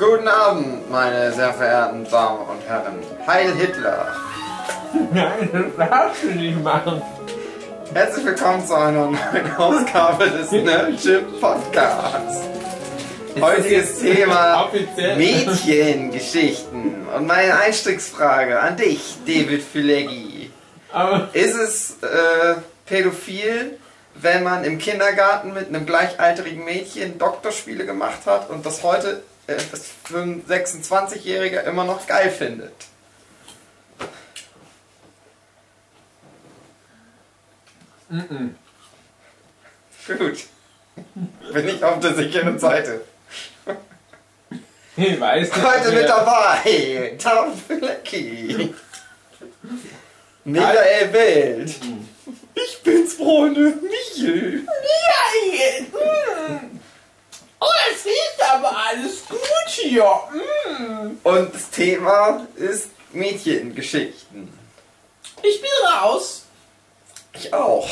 Guten Abend, meine sehr verehrten Damen und Herren. Heil Hitler! Nein, das darfst du nicht machen. Herzlich willkommen zu einer neuen Ausgabe des Nerdship Podcasts. Heutiges Thema. Mädchengeschichten. Und meine Einstiegsfrage an dich, David Fileggi. Ist es äh, pädophil, wenn man im Kindergarten mit einem gleichaltrigen Mädchen Doktorspiele gemacht hat und das heute das für einen 26-Jähriger immer noch geil findet? Mhm. Gut. Bin ich auf der sicheren Seite. ich weiß nicht. Heute mit dabei, Tom Flecki. Michael Wild. Ich bin's, Freunde, Michel. Nein! Oh, es riecht aber alles gut hier. Mm. Und das Thema ist Mädchengeschichten. Ich bin raus. Ich auch.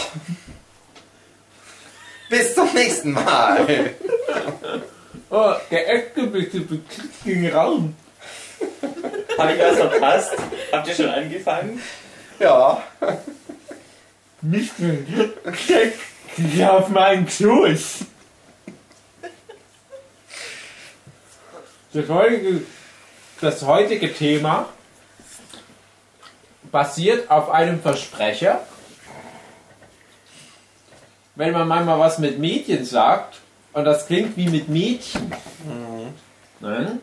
Bis zum nächsten Mal. Oh, der Eckgebisse bekriegt den Raum. Habe ich was verpasst? Habt ihr schon angefangen? Ja. Michel, steck dich auf meinen Schoß. Das heutige, das heutige Thema basiert auf einem Versprecher. Wenn man manchmal was mit Mädchen sagt und das klingt wie mit Mädchen. Nein?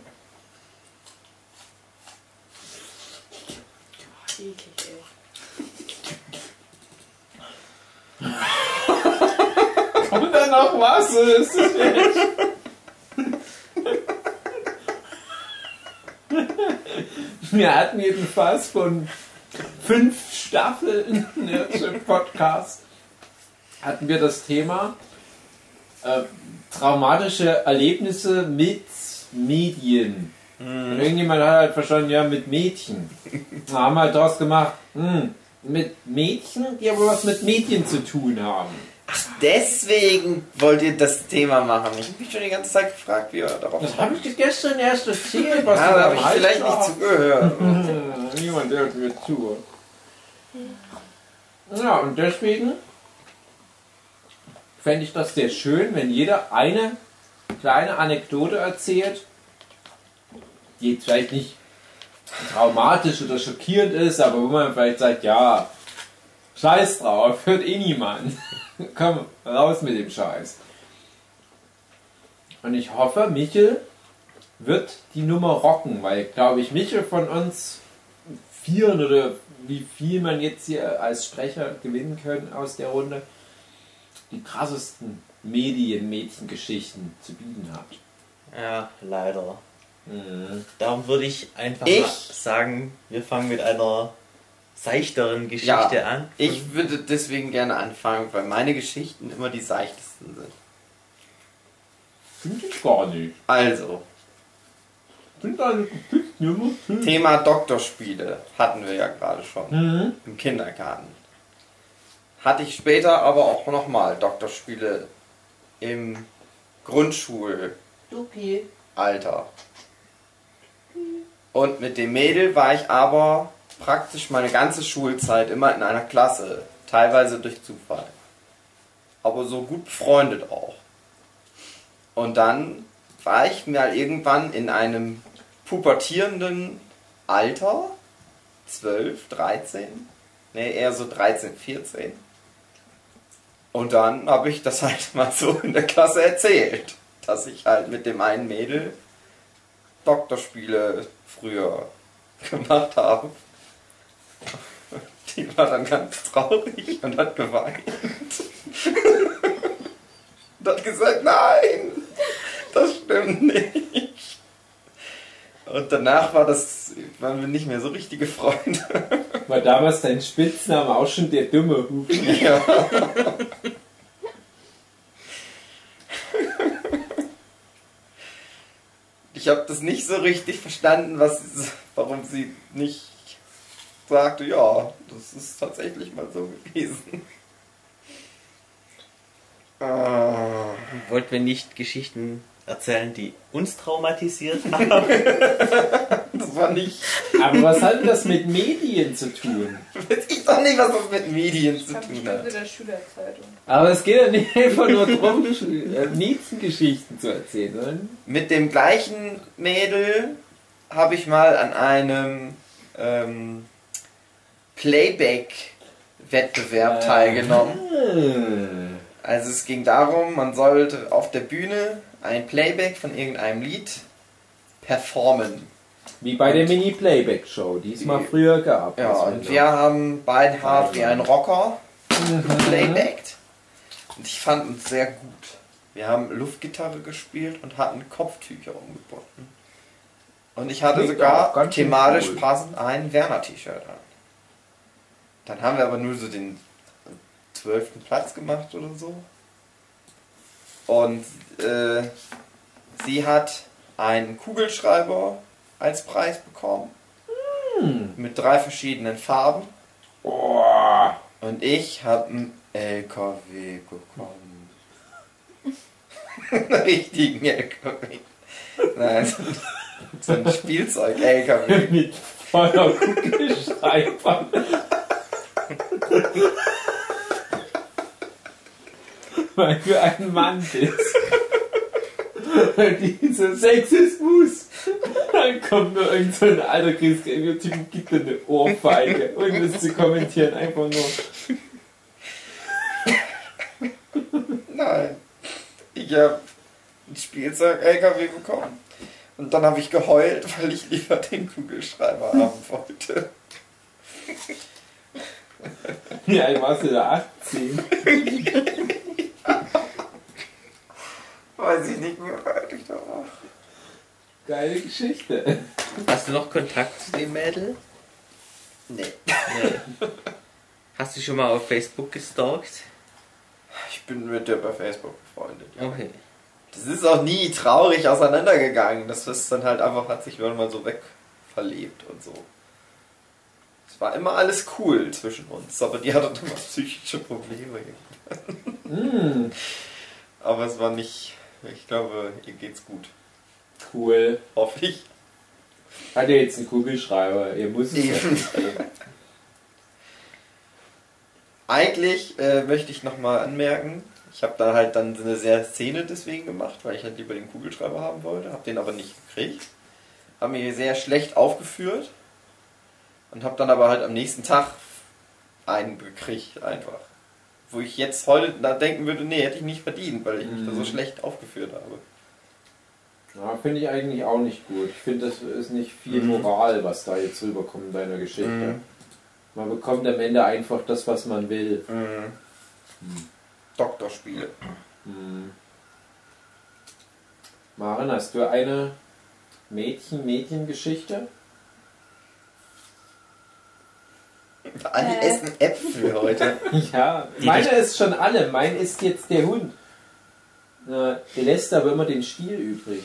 Kommt da noch was? Ist das? Wir hatten jedenfalls von fünf Staffeln im Podcast hatten wir das Thema äh, traumatische Erlebnisse mit Medien. Und irgendjemand hat halt verstanden, ja, mit Mädchen. Da haben wir halt draus gemacht, hm, mit Mädchen, die aber was mit Medien zu tun haben. Deswegen wollt ihr das Thema machen. Ich habe mich schon die ganze Zeit gefragt, wie ihr darauf Das habe ich dir gestern erst erzählt, was Ja, du da habe ich vielleicht nicht zugehört. Niemand hört mir zu. Ja, und deswegen fände ich das sehr schön, wenn jeder eine kleine Anekdote erzählt, die jetzt vielleicht nicht traumatisch oder schockierend ist, aber wo man vielleicht sagt, ja, scheiß drauf, hört eh niemand. Komm, raus mit dem Scheiß. Und ich hoffe, Michel wird die Nummer rocken, weil, glaube ich, Michel von uns vieren oder wie viel man jetzt hier als Sprecher gewinnen können aus der Runde, die krassesten Medien-Mädchengeschichten zu bieten hat. Ja, leider. Mhm. Darum würde ich einfach Ich? sagen, wir fangen mit einer seichteren Geschichte Ja, an. ich würde deswegen gerne anfangen, weil meine Geschichten immer die seichtesten sind. Finde ich gar nicht. Also, Sind deine Geschichten. Thema Doktorspiele hatten wir ja gerade schon Mhm. im Kindergarten. Hatte ich später aber auch nochmal Doktorspiele im Grundschulalter. Und mit dem Mädel war ich aber praktisch meine ganze Schulzeit immer in einer Klasse, teilweise durch Zufall. Aber so gut befreundet auch. Und dann war ich mal irgendwann in einem pubertierenden Alter, 12, 13, ne, eher so 13, 14. Und dann habe ich das halt mal so in der Klasse erzählt, dass ich halt mit dem einen Mädel Doktorspiele früher gemacht habe. Die war dann ganz traurig und hat geweint. und hat gesagt, nein, das stimmt nicht. Und danach war das, waren wir nicht mehr so richtige Freunde. War damals dein Spitzname auch schon der dumme Huf? ja. Ich habe das nicht so richtig verstanden, was, warum sie nicht sagte, ja, das ist tatsächlich mal so gewesen. Ah, Wollten wir nicht Geschichten erzählen, die uns traumatisiert haben. Das war nicht. Aber was hat denn das mit Medien zu tun? Weiß ich doch nicht, was das mit Medien zu Ich habe tun hat. der Schülerzeitung. Aber es geht ja nicht einfach nur darum, äh, Mädchengeschichten zu erzählen, Mit dem gleichen Mädel habe ich mal an einem ähm, Playback-Wettbewerb Äh. teilgenommen. Äh, Also es ging darum, man sollte auf der Bühne ein Playback von irgendeinem Lied performen. Wie bei der Mini-Playback-Show, die es mal früher gab. Ja, und wir haben beide hart wie ein Rocker playbackt. Und ich fand uns sehr gut. Wir haben Luftgitarre gespielt und hatten Kopftücher umgebunden. Und ich hatte Klingt sogar thematisch cool. passend ein Werner-T-Shirt an. Dann haben wir aber nur so den zwölften Platz gemacht oder so. Und äh, sie hat einen Kugelschreiber als Preis bekommen. Mit drei verschiedenen Farben. Boah. Und ich habe einen LKW bekommen. einen richtigen LKW. Nein, so ein- so ein Spielzeug-LKW. Mit voller Kugelschreiber. Weil du ein Mann bist. Dieser Sexismus. Dann kommt nur irgend so ein alter Christgräber-Typ und gibt dir eine Ohrfeige. Irgendwas zu kommentieren, einfach nur. Nein. Ich habe ein Spielzeug-LKW bekommen. Und dann habe ich geheult, weil ich lieber den Kugelschreiber haben wollte. Wie alt warst du da? 18? Weiß ich nicht mehr, wie alt ich da war. Geile Geschichte. Hast du noch Kontakt zu dem Mädel? Nee. Nee. Hast du schon mal auf Facebook gestalkt? Ich bin mit der bei Facebook befreundet. Ja. Okay. Das ist auch nie traurig auseinandergegangen. Das ist dann halt einfach, hat sich irgendwann so weg verlebt und so. Es war immer alles cool zwischen uns, aber die hatte immer psychische Probleme. Mm, Aber es war nicht, ich glaube, ihr geht's gut. cool. Hoffe ich. Hat er jetzt einen Kugelschreiber? Ihr muss es ja Eben. nicht geben. Eigentlich äh, möchte ich nochmal anmerken, ich habe da halt dann so eine sehr Szene deswegen gemacht, weil ich halt lieber den Kugelschreiber haben wollte, habe den aber nicht gekriegt. Habe mir sehr schlecht aufgeführt und habe dann aber halt am nächsten Tag einen gekriegt einfach. Wo ich jetzt heute da denken würde, nee, hätte ich nicht verdient, weil ich mich da so Mhm. schlecht aufgeführt habe. Ja, finde ich eigentlich auch nicht gut. Ich finde, das ist nicht viel Mhm. Moral, was da jetzt rüberkommt in deiner Geschichte. Mhm. Man bekommt am Ende einfach das, was man will. Mhm. Doktorspiele. Mhm. Maren, hast du eine Mädchen-Mädchen-Geschichte? Alle Äh. essen Äpfel heute. Ja, Die meine ist schon alle. Mein ist jetzt der Hund. Na, der lässt aber immer den Stiel übrig.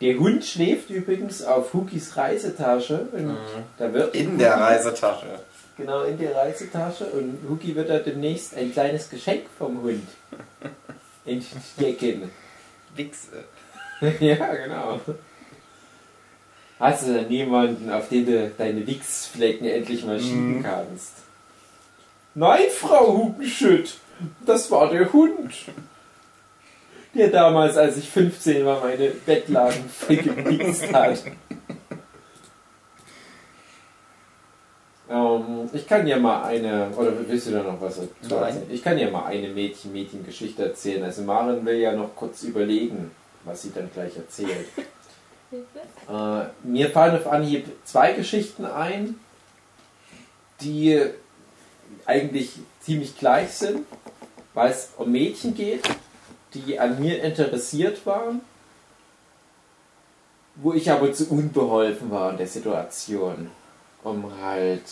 Der Hund schläft übrigens auf Hukis Reisetasche. Und da wird In der Reisetasche. Genau, in der Reisetasche. Und Huki wird da demnächst ein kleines Geschenk vom Hund entdecken. Wichse. ja, genau. Hast du denn niemanden, auf den du deine Wichsflecken endlich mal schieben Mhm. kannst? Nein, Frau Hugenschütt, das war der Hund. Der damals, als ich 15 war, meine Bettlagen gewichst hat. Ähm, ich kann ja mal eine, oder willst du da noch was dazu erzählen? Ich kann ja mal eine Mädchen-Mädchen-Geschichte erzählen. Also Maren will ja noch kurz überlegen, was sie dann gleich erzählt. Äh, mir fallen auf Anhieb zwei Geschichten ein, die eigentlich ziemlich gleich sind, weil es um Mädchen geht, die an mir interessiert waren, wo ich aber zu unbeholfen war in der Situation, um halt,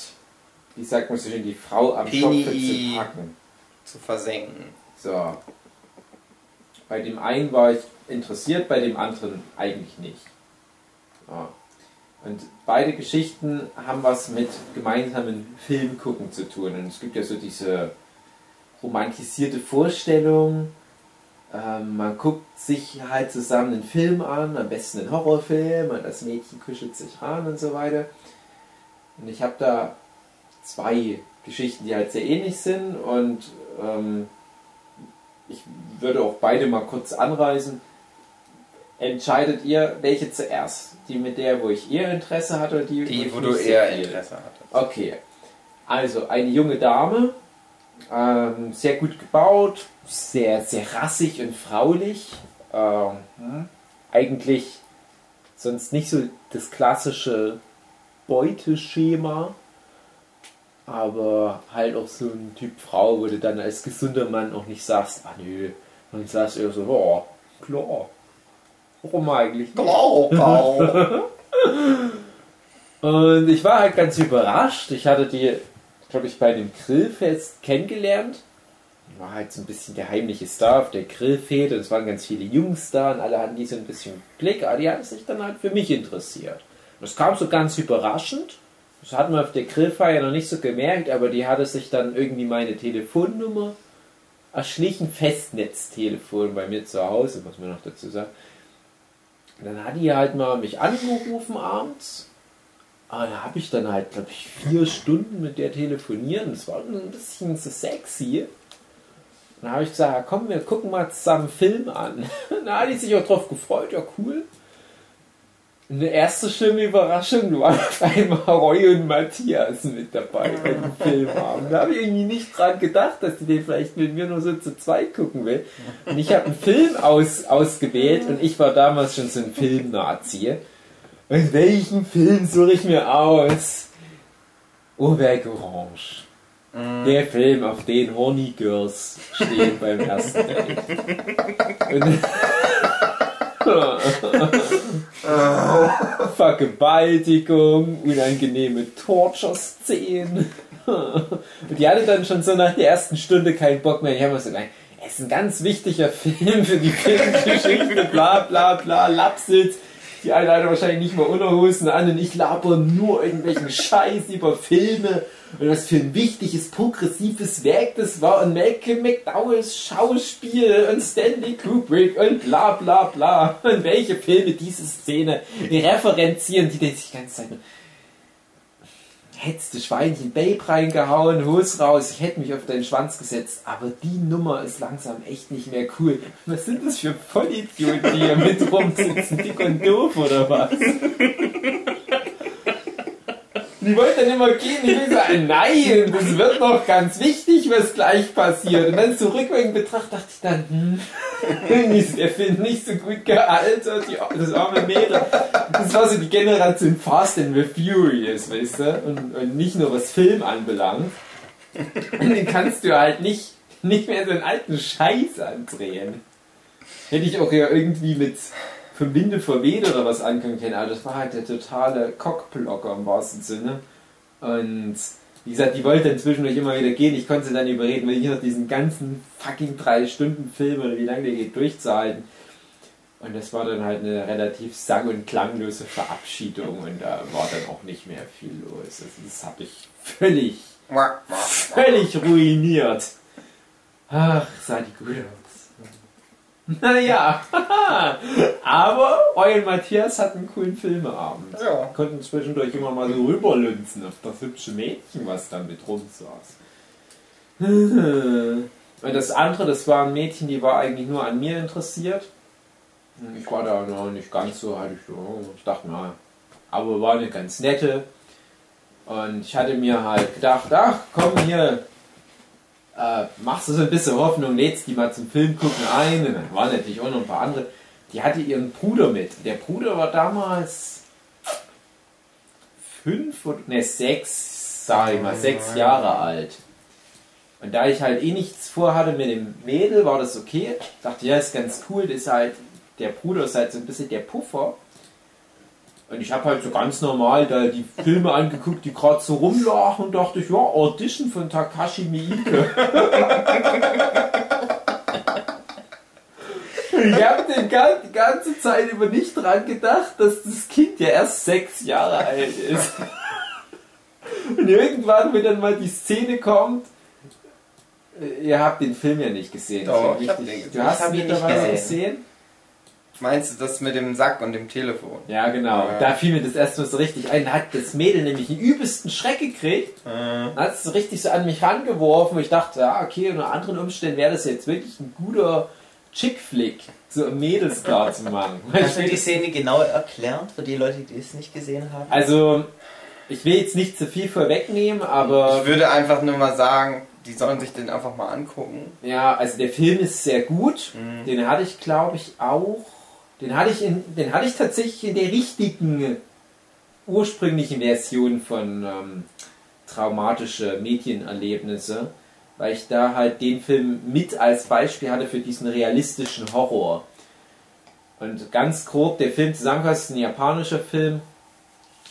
wie sagt man so schön, die Frau am. Schopfe zu packen. Zu versenken. So. Bei dem einen war ich interessiert, bei dem anderen eigentlich nicht. Ja. Und beide Geschichten haben was mit gemeinsamen Film gucken zu tun. Und es gibt ja so diese romantisierte Vorstellung, Ähm, man guckt sich halt zusammen einen Film an, am besten einen Horrorfilm, und das Mädchen kuschelt sich an und so weiter. Und ich habe da zwei Geschichten, die halt sehr ähnlich sind und ähm, ich würde auch beide mal kurz anreißen. Entscheidet ihr, welche zuerst? Die mit der, wo ich eher Interesse hatte, oder die, Die, ich wo du eher? Interesse hattest. Okay. Also eine junge Dame, ähm, sehr gut gebaut, sehr, sehr rassig und fraulich. Ähm, Eigentlich sonst nicht so das klassische Beuteschema, aber halt auch so ein Typ Frau, wo du dann als gesunder Mann auch nicht sagst, ah nö, dann sagst du eher so, oh, klar. Warum eigentlich. Und ich war halt ganz überrascht. Ich hatte die, glaube ich, bei dem Grillfest kennengelernt. War halt so ein bisschen der heimliche Star auf der Grillfete. Und es waren ganz viele Jungs da und alle hatten die so ein bisschen Blick. Aber die haben sich dann halt für mich interessiert. Und das kam so ganz überraschend. Das hat man auf der Grillfeier noch nicht so gemerkt, aber die hatte sich dann irgendwie meine Telefonnummer erschlichen. Festnetztelefon bei mir zu Hause, muss man noch dazu sagen. Und dann hat die halt mal mich angerufen abends. Aber da habe ich dann halt, glaube ich, vier Stunden mit der telefoniert. Und es war ein bisschen so sexy. Dann habe ich gesagt, komm, wir gucken mal zusammen einen Film an. da hat die sich auch drauf gefreut, ja cool. Eine erste schlimme Überraschung, du warst auf einmal Roy und Matthias mit dabei bei dem Film haben. Da habe ich irgendwie nicht dran gedacht, dass die den vielleicht mit mir nur so zu zweit gucken will. Und ich habe einen Film aus, ausgewählt und ich war damals schon so ein Film-Nazi. Und welchen Film suche ich mir aus? Auberg Orange. Der Film, auf den Horny Girls stehen beim ersten Date. Und Vergewaltigung, unangenehme Torture-Szenen. Und die hatte dann schon so nach der ersten Stunde keinen Bock mehr. Die haben so gesagt, es ist ein ganz wichtiger Film für die Filmgeschichte, bla bla bla, Lapsitz. Die eine hatte wahrscheinlich nicht mal Unterhosen an und ich laber nur irgendwelchen Scheiß über Filme und was für ein wichtiges, progressives Werk das war und Malcolm McDowells Schauspiel und Stanley Kubrick und bla bla bla und welche Filme diese Szene referenzieren, die denkt sich die ganze Zeit hättest du Schweinchen Babe reingehauen, Hose raus, ich hätte mich auf deinen Schwanz gesetzt, aber die Nummer ist langsam echt nicht mehr cool. Was sind das für Vollidioten, die hier mit rumsitzen, dick und doof oder was? Die wollten dann immer gehen, ich will sagen, nein, das wird noch ganz wichtig, was gleich passiert. Und dann zurückwärts betrachtet, dachte ich dann, hm, irgendwie ist der Film nicht so gut gealtert, die, das arme Mädel. Das war so die Generation Fast and the Furious, weißt du? Und, und nicht nur was Film anbelangt. Den kannst du halt nicht, nicht mehr so einen alten Scheiß andrehen. Hätte ich auch ja irgendwie mit vom Winde verweht oder was angucken können, aber das war halt der totale Cockblocker im wahrsten Sinne. Und wie gesagt, die wollte dann zwischendurch immer wieder gehen. Ich konnte sie dann überreden, weil ich noch diesen ganzen fucking drei Stunden Film oder wie lange der geht durchzuhalten. Und das war dann halt eine relativ sang- und klanglose Verabschiedung und da war dann auch nicht mehr viel los. Also das habe ich völlig, völlig ruiniert. Ach, sah die gut aus. Naja, aber und Matthias hatten einen coolen Filmeabend. Ja. Konnten zwischendurch immer mal so rüberlunzen auf das hübsche Mädchen, was da mit rumsaß. Und das andere, das war ein Mädchen, die war eigentlich nur an mir interessiert. Ich war da noch nicht ganz so, hatte ich, ich dachte, na, aber war eine ganz nette. Und ich hatte mir halt gedacht, ach komm hier, äh, machst du so ein bisschen Hoffnung, lädst die mal zum Film gucken ein. Und dann waren natürlich auch noch ein paar andere. Die hatte ihren Bruder mit. Der Bruder war damals fünf oder ne, sechs, sag ich mal, sechs Jahre alt. Und da ich halt eh nichts vorhatte mit dem Mädel, war das okay. Ich dachte, ja, ist ganz cool, das ist halt, der Bruder ist halt so ein bisschen der Puffer. Und ich habe halt so ganz normal da die Filme angeguckt, die gerade so rumlachen und dachte ich, ja, Audition von Takashi Miike. ich habe die ganze Zeit über nicht dran gedacht, dass das Kind ja erst sechs Jahre alt ist. Und irgendwann, wenn dann mal die Szene kommt, äh, ihr habt den Film ja nicht gesehen. Doch, ich hab richtig- den gesehen. Du hast ihn mittlerweile gesehen. gesehen? Meinst du das mit dem Sack und dem Telefon? Ja, genau. Ja. Da fiel mir das erstmal so richtig ein. Da hat das Mädel nämlich einen übelsten Schreck gekriegt. Äh, Hat es so richtig so an mich rangeworfen. Und ich dachte, ja, okay, unter anderen Umständen wäre das jetzt wirklich ein guter Chick-Flick, so Mädels klar zu machen. Kannst du die Szene genau erklären für die Leute, die es nicht gesehen haben? Also, ich will jetzt nicht zu viel vorwegnehmen, aber ich würde einfach nur mal sagen, die sollen sich den einfach mal angucken. ja, also der Film ist sehr gut. Mhm. Den hatte ich, glaube ich, auch. Den hatte ich, in, den hatte ich tatsächlich in der richtigen ursprünglichen Version von ähm, traumatische Medienerlebnisse, weil ich da halt den Film mit als Beispiel hatte für diesen realistischen Horror. Und ganz grob, der Film zusammengefasst ist ein japanischer Film,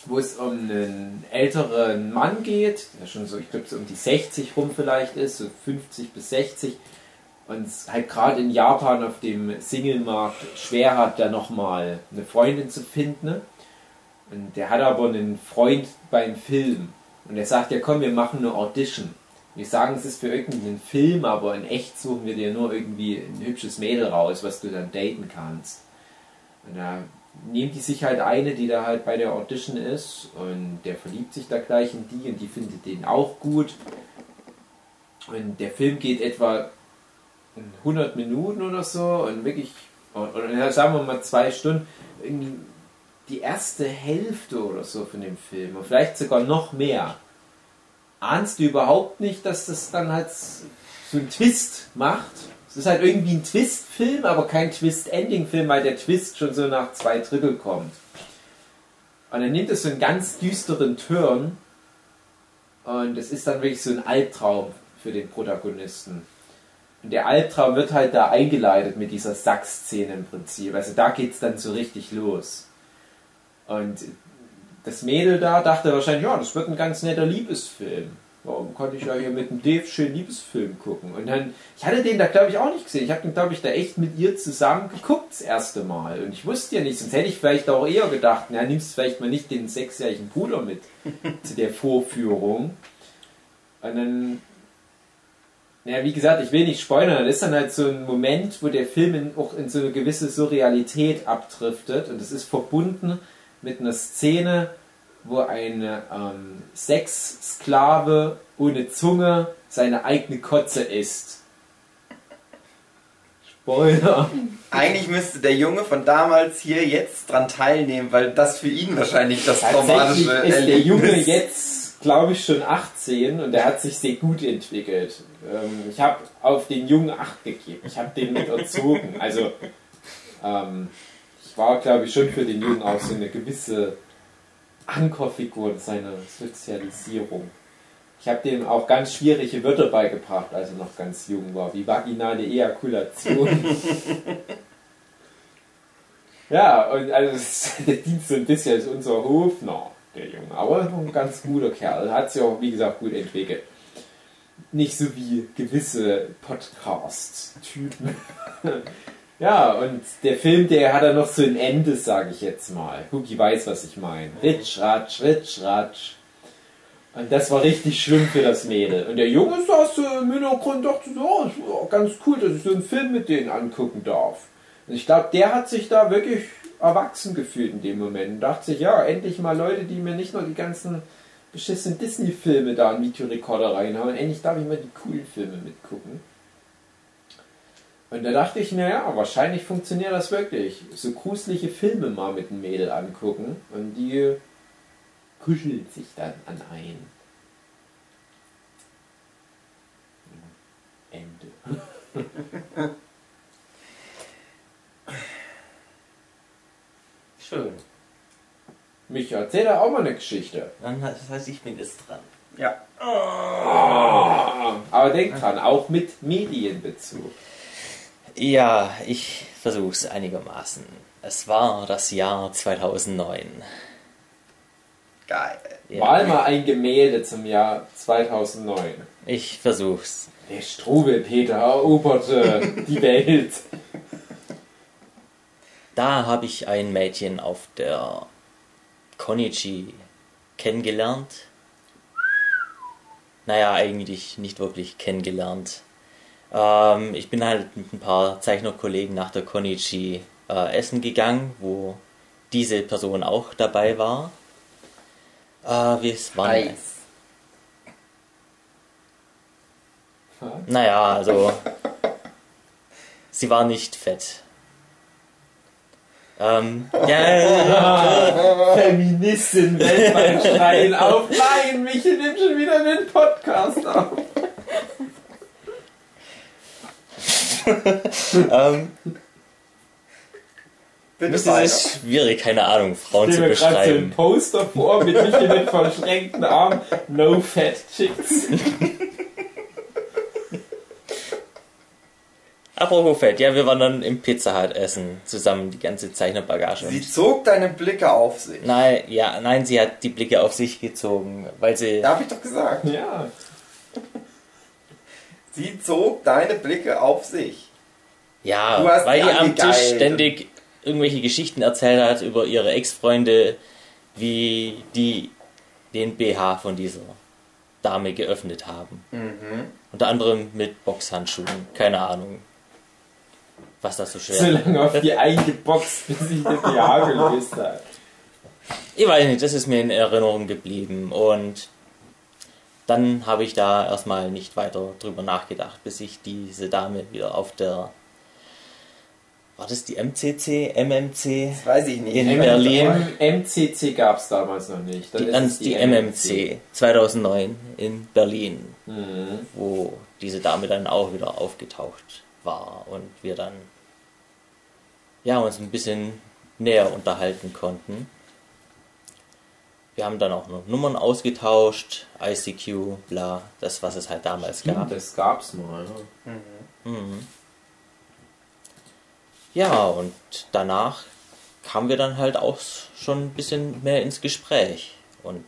wo es um einen älteren Mann geht, der schon so, ich glaube, so um die 60 rum vielleicht ist, so 50 bis 60, und es halt gerade in Japan auf dem Single-Markt schwer hat, da nochmal eine Freundin zu finden. Ne? Und der hat aber einen Freund beim Film. Und er sagt, ja komm, wir machen eine Audition. Wir sagen, es ist für irgendeinen Film, aber in echt suchen wir dir nur irgendwie ein hübsches Mädel raus, was du dann daten kannst. Und da nehmen die sich halt eine, die da halt bei der Audition ist und der verliebt sich da gleich in die und die findet den auch gut. Und der Film geht etwa 100 Minuten oder so und wirklich, oder sagen wir mal zwei Stunden, die erste Hälfte oder so von dem Film und vielleicht sogar noch mehr. Ahnst du überhaupt nicht, dass das dann halt so einen Twist macht? Es ist halt irgendwie ein Twist-Film, aber kein Twist-Ending-Film, weil der Twist schon so nach zwei Drittel kommt. Und dann nimmt es so einen ganz düsteren Turn und es ist dann wirklich so ein Albtraum für den Protagonisten. Und der Albtraum wird halt da eingeleitet mit dieser Sack-Szene im Prinzip. Also da geht's dann so richtig los. Und das Mädel da dachte wahrscheinlich, ja, das wird ein ganz netter Liebesfilm. Warum konnte ich ja hier mit dem Dave schön Liebesfilm gucken? Und dann, ich hatte den da glaube ich auch nicht gesehen. Ich habe den glaube ich da echt mit ihr zusammen geguckt das erste Mal. Und ich wusste ja nicht, sonst hätte ich vielleicht auch eher gedacht, na, nimmst vielleicht mal nicht den sechsjährigen Bruder mit zu der Vorführung. Und dann, ja, wie gesagt, ich will nicht spoilern, das ist dann halt so ein Moment, wo der Film in, auch in so eine gewisse Surrealität abdriftet. Und es ist verbunden mit einer Szene, wo ein ähm, Sexsklave ohne Zunge seine eigene Kotze isst. Spoiler. Eigentlich müsste der Junge von damals hier jetzt dran teilnehmen, weil das für ihn wahrscheinlich das traumatische ist der Junge Erlebnis jetzt, glaube ich, schon 18 und der hat sich sehr gut entwickelt. Ähm, ich habe auf den Jungen Acht gegeben. Ich habe den mit erzogen. Also, ähm, ich war, glaube ich, schon für den Jungen auch so eine gewisse Ankerfigur seiner Sozialisierung. Ich habe dem auch ganz schwierige Wörter beigebracht, als er noch ganz jung war, wie vaginale Ejakulation. ja, und also der dient so ein bisschen als unser Hofner, der Junge. Aber ein ganz guter Kerl. Hat sich auch, wie gesagt, gut entwickelt. Nicht so wie gewisse Podcast-Typen. ja, und der Film, der hat dann noch so ein Ende, sage ich jetzt mal. Huki weiß, was ich meine. Ritsch, ratsch, ritsch, ratsch. Und das war richtig schlimm für das Mädel. Und der Junge saß so im Hintergrund und dachte so, oh, ganz cool, dass ich so einen Film mit denen angucken darf. Und ich glaube, der hat sich da wirklich erwachsen gefühlt in dem Moment. Und dachte sich, ja, endlich mal Leute, die mir nicht nur die ganzen beschissenen Disney-Filme da in Videorekorder reinhauen. Endlich darf ich mal die coolen Filme mitgucken. Und da dachte ich, naja, wahrscheinlich funktioniert das wirklich. So gruselige Filme mal mit einem Mädel angucken. Und die kuschelt sich dann an ein. Ende. Schön. Mich erzähl da auch mal eine Geschichte. Dann das heißt, ich bin jetzt dran. Ja. Aber denk dran, auch mit Medienbezug. Ja, ich versuch's einigermaßen. Es war das Jahr 2009. Geil. Ja, Mal mal ein Gemälde zum Jahr 2009. Ich versuch's. Der Struwelpeter eroberte die Welt. Da habe ich ein Mädchen auf der Konichi kennengelernt. Naja, eigentlich nicht wirklich kennengelernt. Ähm, ich bin halt mit ein paar Zeichnerkollegen nach der Konichi äh, essen gegangen, wo diese Person auch dabei war. Äh, wie es war. Naja, also. sie war nicht fett. Ähm, ja, Feministin weltweit schreien auf. Nein, Michael nimmt schon wieder den Podcast auf. ähm, Bitte weiter. ist schwierig, keine Ahnung, Frauen Ich zu mir gerade so ein beschreiben. Poster vor mit Michael mit verschränkten Armen. No fat chicks. Apropos Fett, ja, wir waren dann im Pizza Hut essen, zusammen die ganze Zeichnerbagage. Sie zog deine Blicke auf sich. nein, ja, nein, sie hat die Blicke auf sich gezogen, weil sie, Da hab ich doch gesagt. Ja. Sie zog deine Blicke auf sich. ja, weil die die am Tisch ständig irgendwelche Geschichten erzählt hat über ihre Ex-Freunde, wie die den BH von dieser Dame geöffnet haben. Mhm. Unter anderem mit Boxhandschuhen, keine Ahnung. Was das so schwer So lange auf die eingeboxt, bis sich der BH gelöst hat. Ich weiß nicht, das ist mir in Erinnerung geblieben und dann habe ich da erstmal nicht weiter drüber nachgedacht, bis ich diese Dame wieder auf der. War das die MCC? MMC? Das weiß ich nicht. In Ich bin Berlin. M MCC gab es damals noch nicht. Dann Die, es die MMC 2009 in Berlin, Mhm. wo diese Dame dann auch wieder aufgetaucht war und wir dann ja, uns ein bisschen näher unterhalten konnten. Wir haben dann auch noch Nummern ausgetauscht, ICQ, bla, das was es halt damals gab. Das gab's mal. Ja. Mhm. Ja, und danach kamen wir dann halt auch schon ein bisschen mehr ins Gespräch. Und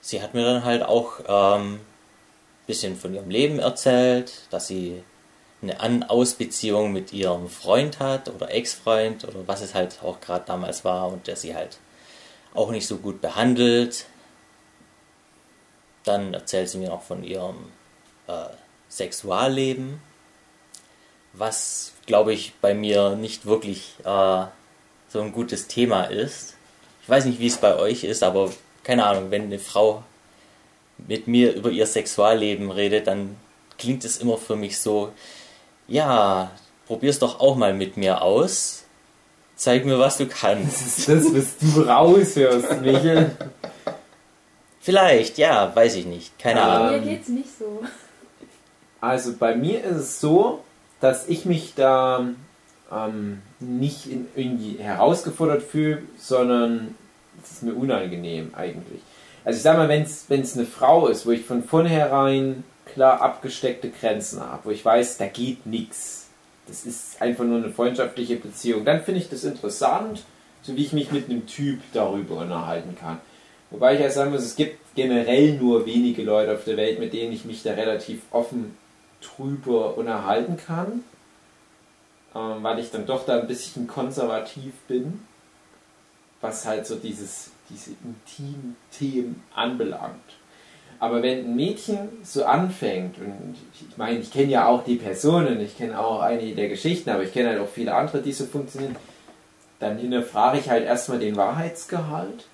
sie hat mir dann halt auch ähm, bisschen von ihrem Leben erzählt, dass sie eine An-Aus-Beziehung mit ihrem Freund hat oder Ex-Freund oder was es halt auch gerade damals war und der sie halt auch nicht so gut behandelt. Dann erzählt sie mir noch von ihrem äh, Sexualleben, was, glaube ich, bei mir nicht wirklich äh, so ein gutes Thema ist. Ich weiß nicht, wie es bei euch ist, aber keine Ahnung, wenn eine Frau mit mir über ihr Sexualleben redet, dann klingt es immer für mich so, ja, probier's doch auch mal mit mir aus. Zeig mir, was du kannst. Das ist das, was du raushörst, Michel. Vielleicht, ja, weiß ich nicht. Keine Ähm, Ahnung. Mir geht's nicht so. Also bei mir ist es so, dass ich mich da ähm, nicht in, irgendwie herausgefordert fühle, sondern es ist mir unangenehm eigentlich. Also ich sag mal, wenn es eine Frau ist, wo ich von vornherein klar abgesteckte Grenzen habe, wo ich weiß, da geht nichts. Das ist einfach nur eine freundschaftliche Beziehung. Dann finde ich das interessant, so wie ich mich mit einem Typ darüber unterhalten kann. Wobei ich ja sagen muss, es gibt generell nur wenige Leute auf der Welt, mit denen ich mich da relativ offen drüber unterhalten kann. Ähm, weil ich dann doch da ein bisschen konservativ bin, was halt so dieses, diese intimen Themen anbelangt. Aber wenn ein Mädchen so anfängt, und ich meine, ich kenne ja auch die Personen, ich kenne auch einige der Geschichten, aber ich kenne halt auch viele andere, die so funktionieren, dann hinterfrage ich halt erstmal den Wahrheitsgehalt.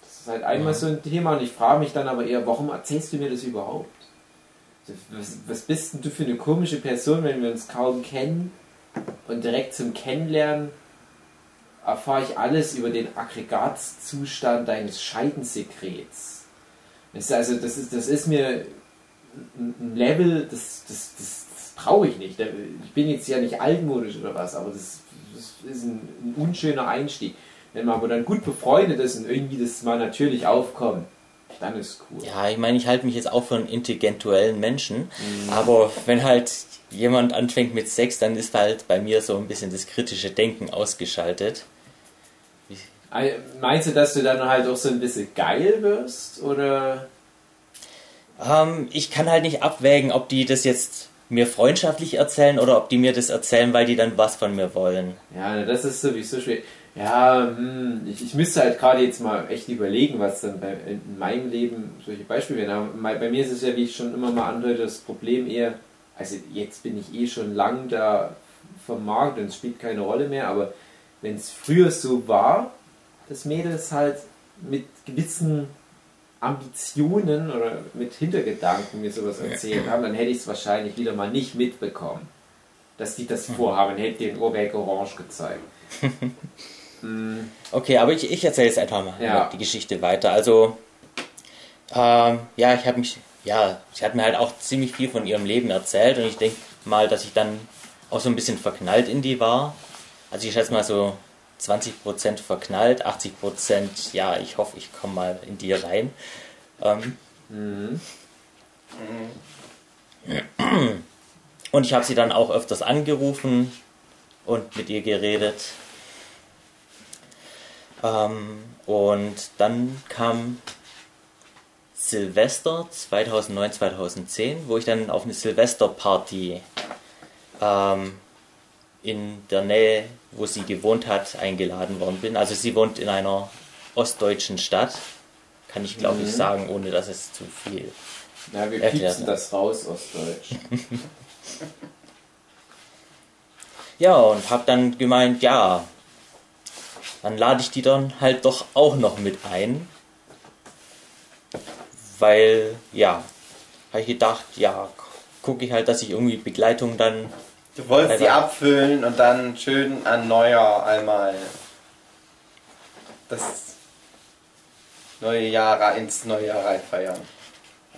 Das ist halt einmal so ein Thema und ich frage mich dann aber eher, warum erzählst du mir das überhaupt? Was, was bist denn du für eine komische Person, wenn wir uns kaum kennen und direkt zum Kennenlernen erfahre ich alles über den Aggregatzustand deines Scheidensekrets. Das ist also, das ist, das ist mir ein Level, das, das, das, das brauche ich nicht. Ich bin jetzt ja nicht altmodisch oder was, aber das, das ist ein, ein unschöner Einstieg. Wenn man aber dann gut befreundet ist und irgendwie das mal natürlich aufkommt, dann ist cool. Ja, ich meine, ich halte mich jetzt auch für einen intellectuellen Menschen, aber wenn halt jemand anfängt mit Sex, dann ist halt bei mir so ein bisschen das kritische Denken ausgeschaltet. Meinst du, dass du dann halt auch so ein bisschen geil wirst? Oder? Ähm, ich kann halt nicht abwägen, ob die das jetzt mir freundschaftlich erzählen oder ob die mir das erzählen, weil die dann was von mir wollen. Ja, das ist sowieso schwer. Ja, hm, ich, ich müsste halt gerade jetzt mal echt überlegen, was dann bei, in meinem Leben solche Beispiele wären. Aber bei bei mir ist es ja, wie ich schon immer mal andeute, das Problem eher, also jetzt bin ich eh schon lang da vom Markt und es spielt keine Rolle mehr, aber wenn es früher so war, dass Mädels halt mit gewissen Ambitionen oder mit Hintergedanken mir sowas erzählt haben, dann hätte ich es wahrscheinlich wieder mal nicht mitbekommen. Dass die das vorhaben, hätte den Urweg Orange gezeigt. Hm, Okay, aber ich, ich erzähle jetzt einfach mal Ja. die Geschichte weiter. Also, ähm, ja, ich habe mich, ja, sie hat mir halt auch ziemlich viel von ihrem Leben erzählt und ich denke mal, dass ich dann auch so ein bisschen verknallt in die war. Also ich schätze mal so 20% verknallt, 80% ja, ich hoffe, ich komme mal in die rein. Ähm, mhm. Und ich habe sie dann auch öfters angerufen und mit ihr geredet. Ähm, und dann kam Silvester 2009, 2010, wo ich dann auf eine Silvesterparty ähm, in der Nähe, wo sie gewohnt hat, eingeladen worden bin. Also sie wohnt in einer ostdeutschen Stadt. Kann ich glaube ich Mhm. sagen, ohne dass es zu viel Ja, wir piepsen das raus aus Deutsch. Ja, und hab dann gemeint, ja, dann lade ich die dann halt doch auch noch mit ein. Weil, ja, habe ich gedacht, ja, gucke ich halt, dass ich irgendwie Begleitung dann. Du wolltest Alter. abfüllen und dann schön an Neujahr einmal das neue Jahr ins neue Jahr rein feiern.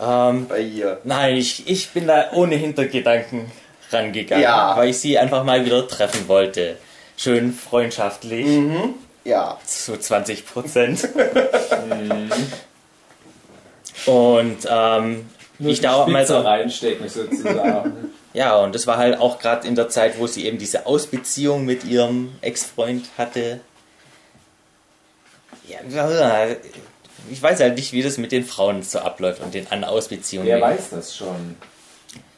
Ähm, Bei ihr. nein, ich, ich bin da ohne Hintergedanken rangegangen, Ja. weil ich sie einfach mal wieder treffen wollte. Schön freundschaftlich, Mhm. Ja. zu 20 Prozent. Und ähm, Nur ich da auch mal so reinstecken sozusagen. Ja, und das war halt auch gerade in der Zeit, wo sie eben diese Ausbeziehung mit ihrem Ex-Freund hatte. Ja, ich weiß halt nicht, wie das mit den Frauen so abläuft und den an Ausbeziehungen. Wer weiß das schon?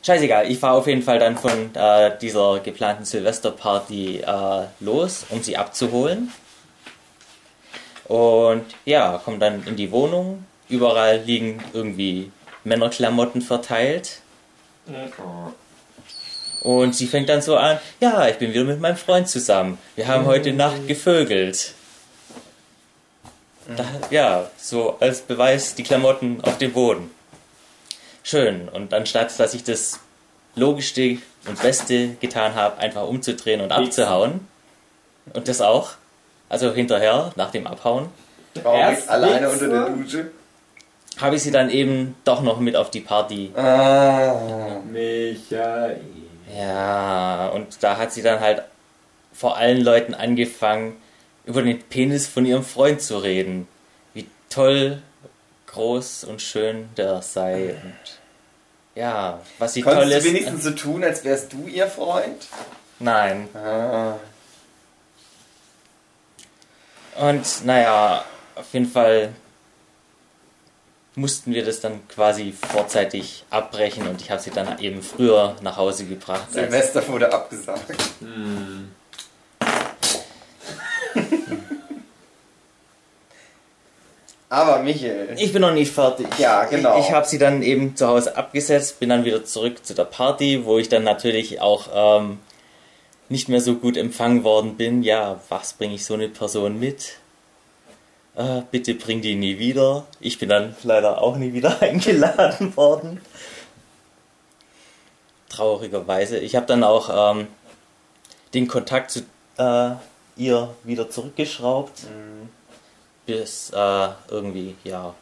Scheißegal, ich fahre auf jeden Fall dann von äh, dieser geplanten Silvesterparty äh, los, um sie abzuholen. Und ja, komme dann in die Wohnung. Überall liegen irgendwie Männerklamotten verteilt. Und sie fängt dann so an, ja, ich bin wieder mit meinem Freund zusammen. Wir haben heute Nacht gevögelt. Da, ja, so als Beweis die Klamotten auf dem Boden. Schön. Und anstatt, dass ich das Logischste und Beste getan habe, einfach umzudrehen und abzuhauen. Und das auch. Also hinterher, nach dem Abhauen, Traurig, Erst alleine unter der Dusche. habe ich sie dann eben doch noch mit auf die Party Ah. Michael. Ja, und da hat sie dann halt vor allen Leuten angefangen, über den Penis von ihrem Freund zu reden. Wie toll, groß und schön der sei. Und ja, was sie toll Konntest ist. du wenigstens so tun, als wärst du ihr Freund? Nein. Ah. Und naja, auf jeden Fall mussten wir das dann quasi vorzeitig abbrechen und ich habe sie dann eben früher nach Hause gebracht. Silvester wurde abgesagt. Hm. Aber Michael, Ich bin noch nicht fertig. Ja, genau. Ich, ich habe sie dann eben zu Hause abgesetzt, bin dann wieder zurück zu der Party, wo ich dann natürlich auch ähm, nicht mehr so gut empfangen worden bin. Ja, was bringe ich so eine Person mit? Äh, bitte bring die nie wieder. Ich bin dann leider auch nie wieder eingeladen worden. Traurigerweise. Ich habe dann auch ähm, den Kontakt zu äh, ihr wieder zurückgeschraubt bis äh, irgendwie, ja,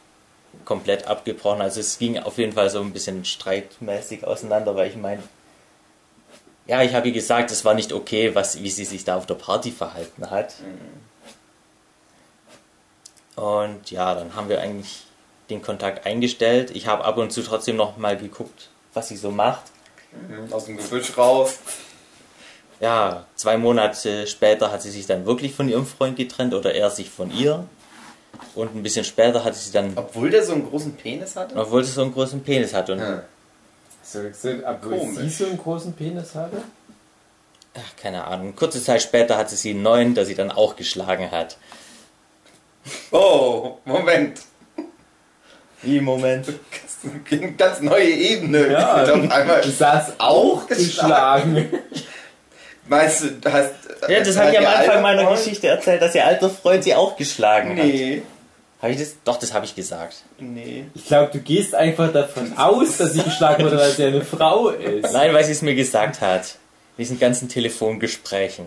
komplett abgebrochen. Also es ging auf jeden Fall so ein bisschen streitmäßig auseinander, weil ich meine, ja, ich habe ihr gesagt, es war nicht okay, was, wie sie sich da auf der Party verhalten hat. Und ja, dann haben wir eigentlich den Kontakt eingestellt. Ich habe ab und zu trotzdem noch mal geguckt, was sie so macht. aus dem Gebüsch raus. Ja, zwei Monate später hat sie sich dann wirklich von ihrem Freund getrennt oder er sich von ihr. Und ein bisschen später hatte sie dann, Obwohl der so einen großen Penis hatte? obwohl sie so einen großen Penis hat. Und Ja. So, so, obwohl Komisch. sie so einen großen Penis hatte? ach, keine Ahnung. Kurze Zeit später hatte sie einen neuen, der sie dann auch geschlagen hat. Oh, Moment. Wie, Moment? Eine ganz neue Ebene. Ja, du saß auch geschlagen. Meinst du, du hast. Ja, das hat habe ich am Anfang meiner Freund- Geschichte erzählt, dass ihr alter Freund sie auch geschlagen hat. Nee. Habe ich das? Doch, das habe ich gesagt. Nee. Ich glaube, du gehst einfach davon aus, dass sie geschlagen wurde, weil sie eine Frau ist. Nein, weil sie es mir gesagt hat. In diesen ganzen Telefongesprächen.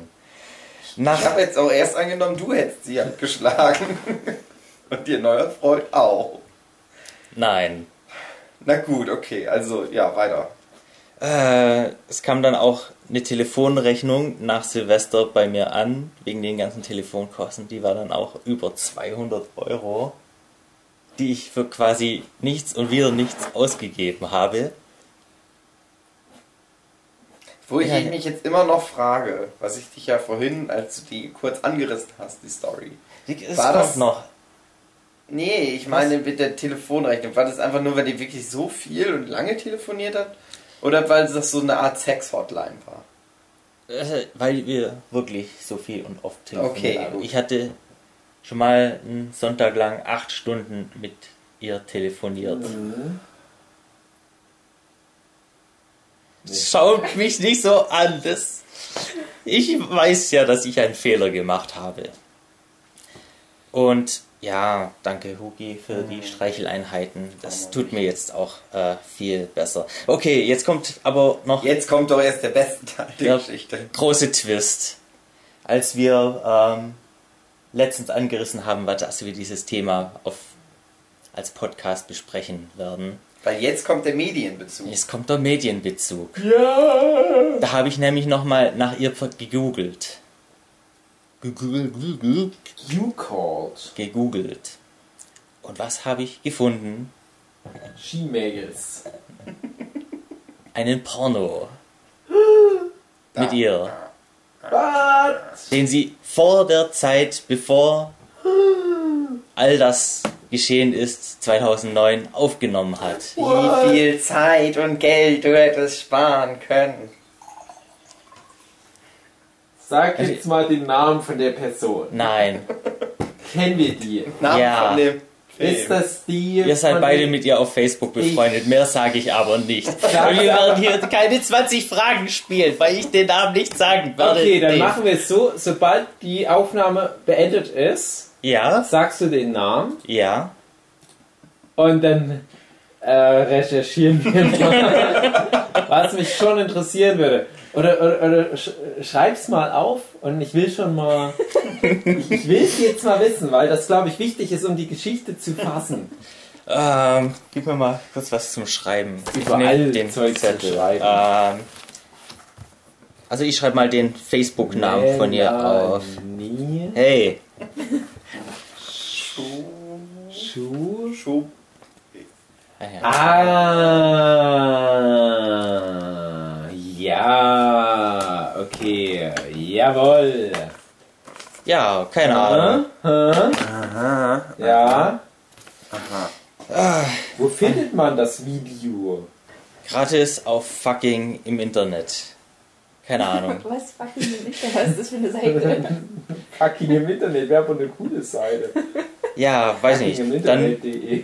Nach Ich habe jetzt auch erst angenommen, du hättest sie halt geschlagen. Und ihr neuer Freund auch. Nein. Na gut, okay, also ja, weiter. Äh, es kam dann auch eine Telefonrechnung nach Silvester bei mir an, wegen den ganzen Telefonkosten. Die war dann auch über 200 Euro, die ich für quasi nichts und wieder nichts ausgegeben habe. Wo ich Ja. mich jetzt immer noch frage, was ich dich ja vorhin, als du die kurz angerissen hast, die Story. Es War das- noch. Nee, ich meine mit der Telefonrechnung. War das einfach nur, weil die wirklich so viel und lange telefoniert hat? Oder weil das so eine Art Sex-Hotline war? Äh, Weil wir wirklich so viel und oft telefoniert Okay, haben. gut. Ich hatte schon mal einen Sonntag lang acht Stunden mit ihr telefoniert. Mhm. Schaut mich nicht so an. Das ich weiß ja, dass ich einen Fehler gemacht habe. Und ja, danke Hugi für die Streicheleinheiten. Das tut mir jetzt auch äh, viel besser. Okay, jetzt kommt aber noch Jetzt kommt doch erst der beste Teil der Ja. Geschichte. große Twist. Als wir ähm, letztens angerissen haben, dass wir dieses Thema auf, als Podcast besprechen werden. Weil jetzt kommt der Medienbezug. Jetzt kommt der Medienbezug. Ja! Da habe ich nämlich nochmal nach ihr gegoogelt. Gegoogelt. You called. Gegoogelt. Und was habe ich gefunden? She-Maggots. Einen Porno. Mit ihr. What? Den sie vor der Zeit, bevor all das geschehen ist, 2009 aufgenommen hat. Wie viel Zeit und Geld du hättest sparen können. Sag jetzt mal den Namen von der Person. Nein. Kennen wir die? Namen Ja. von dem. Ist das die? Ihr seid beide mit ihr auf Facebook befreundet. Mehr sage ich aber nicht. Und wir werden hier keine 20 Fragen spielen, weil ich den Namen nicht sagen werde. Okay, dann Nee. machen wir es so. Sobald die Aufnahme beendet ist, Ja, sagst du den Namen ja. und dann äh, recherchieren wir mal, was mich schon interessieren würde. Oder, oder, oder sch schreib's mal auf und ich will schon mal, ich, ich will es jetzt mal wissen, weil das glaube ich wichtig ist, um die Geschichte zu fassen. Ähm, gib mir mal kurz was zum Schreiben. Ich Überall nehm den Zeug Zettel. Ähm, also ich schreibe mal den Facebook-Namen von ihr auf. Hey, Schuh. Schuh. Schuh. ah ja. Ah, ja, okay, jawohl. ja, keine Ahnung. Aha, Aha. ja. Aha. Wo findet man das Video? Gratis auf fucking im Internet. Keine Ahnung. Was fucking im Internet? Was ist das für eine Seite? Fucking im Internet, wäre aber eine coole Seite. Ja, weiß nicht. Dann, Internet.de.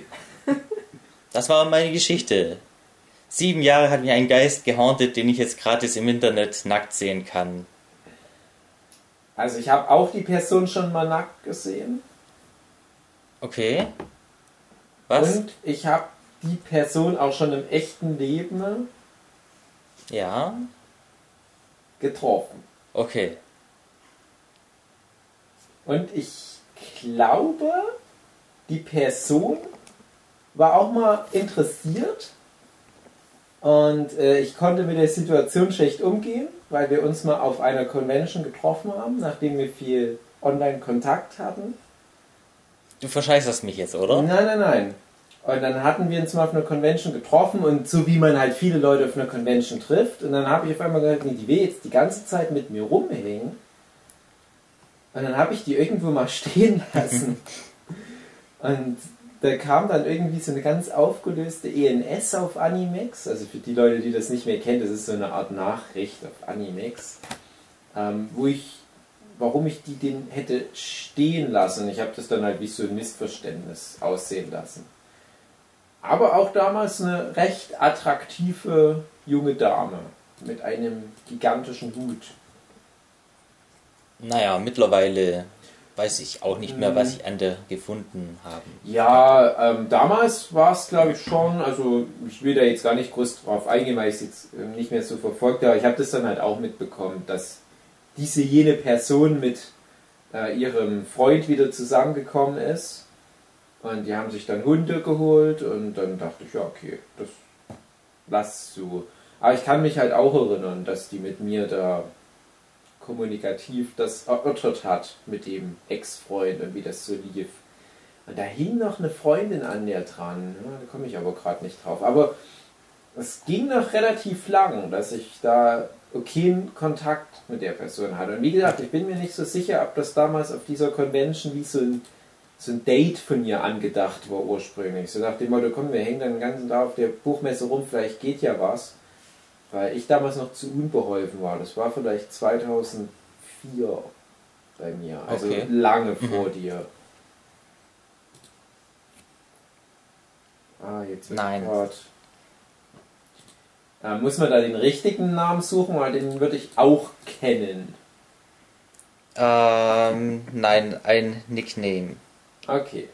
das war meine Geschichte. Sieben Jahre hat mich ein Geist gehauntet, den ich jetzt gratis im Internet nackt sehen kann. Also ich habe auch die Person schon mal nackt gesehen. Okay. Was? Und ich habe die Person auch schon im echten Leben Ja. getroffen. Okay. Und ich glaube, die Person war auch mal interessiert. Und äh, ich konnte mit der Situation schlecht umgehen, weil wir uns mal auf einer Convention getroffen haben, nachdem wir viel Online-Kontakt hatten. Du verscheißerst mich jetzt, oder? Nein, nein, nein. Und dann hatten wir uns mal auf einer Convention getroffen und so wie man halt viele Leute auf einer Convention trifft. Und dann habe ich auf einmal gesagt, nee, die will jetzt die ganze Zeit mit mir rumhängen. Und dann habe ich die irgendwo mal stehen lassen. und da kam dann irgendwie so eine ganz aufgelöste ENS auf Animex. Also für die Leute, die das nicht mehr kennen, das ist so eine Art Nachricht auf Animex. ähm, wo ich, warum ich die den hätte stehen lassen. Ich habe das dann halt wie so ein Missverständnis aussehen lassen. Aber auch damals eine recht attraktive junge Dame mit einem gigantischen Hut. Naja, mittlerweile weiß ich auch nicht mehr, was ich an der gefunden habe. Ja, ähm, damals war es glaube ich schon, also ich will da jetzt gar nicht groß drauf eingehen, weil ich es jetzt ähm, nicht mehr so verfolgt habe. Ich habe das dann halt auch mitbekommen, dass diese jene Person mit äh, ihrem Freund wieder zusammengekommen ist. Und die haben sich dann Hunde geholt und dann dachte ich, ja, okay, das lass so. Aber ich kann mich halt auch erinnern, dass die mit mir da kommunikativ das erörtert hat mit dem Ex-Freund und wie das so lief. Und da hing noch eine Freundin an der dran. Ja, da komme ich aber gerade nicht drauf. Aber es ging noch relativ lang, dass ich da okayen Kontakt mit der Person hatte. Und wie gesagt, ich bin mir nicht so sicher, ob das damals auf dieser Convention wie so ein, so ein Date von ihr angedacht war ursprünglich. So nach dem Motto, komm, wir hängen dann den ganzen Tag auf der Buchmesse rum, vielleicht geht ja was. Weil ich damals noch zu unbeholfen war. Das war vielleicht 2004 bei mir. Also Okay. lange vor dir. Ah, jetzt Nein. grad- Äh, muss man da den richtigen Namen suchen, weil den würde ich auch kennen. Ähm, nein, ein Nickname. Okay.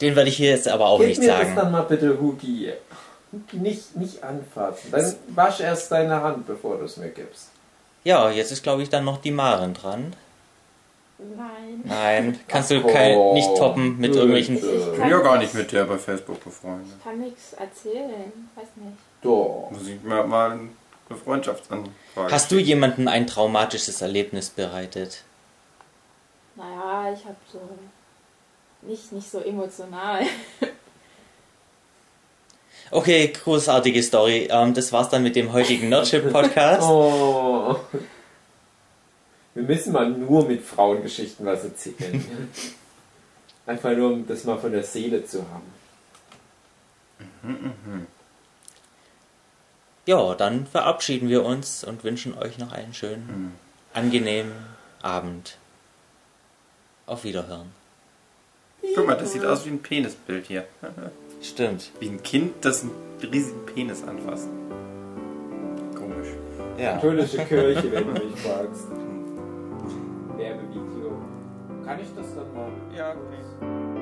Den werde ich hier jetzt aber auch Gib nicht mir das sagen. dann mal bitte, Hugi. Hugi, nicht, nicht anfassen. Dann wasch erst deine Hand, bevor du es mir gibst. Ja, jetzt ist glaube ich dann noch die Maren dran. Nein. Nein, kannst du kein, nicht toppen mit irgendwelchen. Ich bin ja gar nicht mit der bei Facebook befreundet. Ich kann nichts erzählen. Weiß nicht. Doch. Muss ich mir mal eine Freundschaftsanfrage Hast du jemandem ein traumatisches Erlebnis bereitet? Naja, ich habe so. Nicht, nicht so emotional. Okay, großartige Story. Ähm, das war's dann mit dem heutigen Nerdship-Podcast. Oh. Wir müssen mal nur mit Frauengeschichten was erzählen. Einfach nur, um das mal von der Seele zu haben. Ja, dann verabschieden wir uns und wünschen euch noch einen schönen, angenehmen Abend. Auf Wiederhören. Guck mal, das sieht aus wie ein Penisbild hier. Stimmt. Wie ein Kind, das einen riesigen Penis anfasst. Komisch. Ja. Katholische Kirche, wenn du mich fragst. Werbevideo. Kann ich das dann mal? Ja, okay.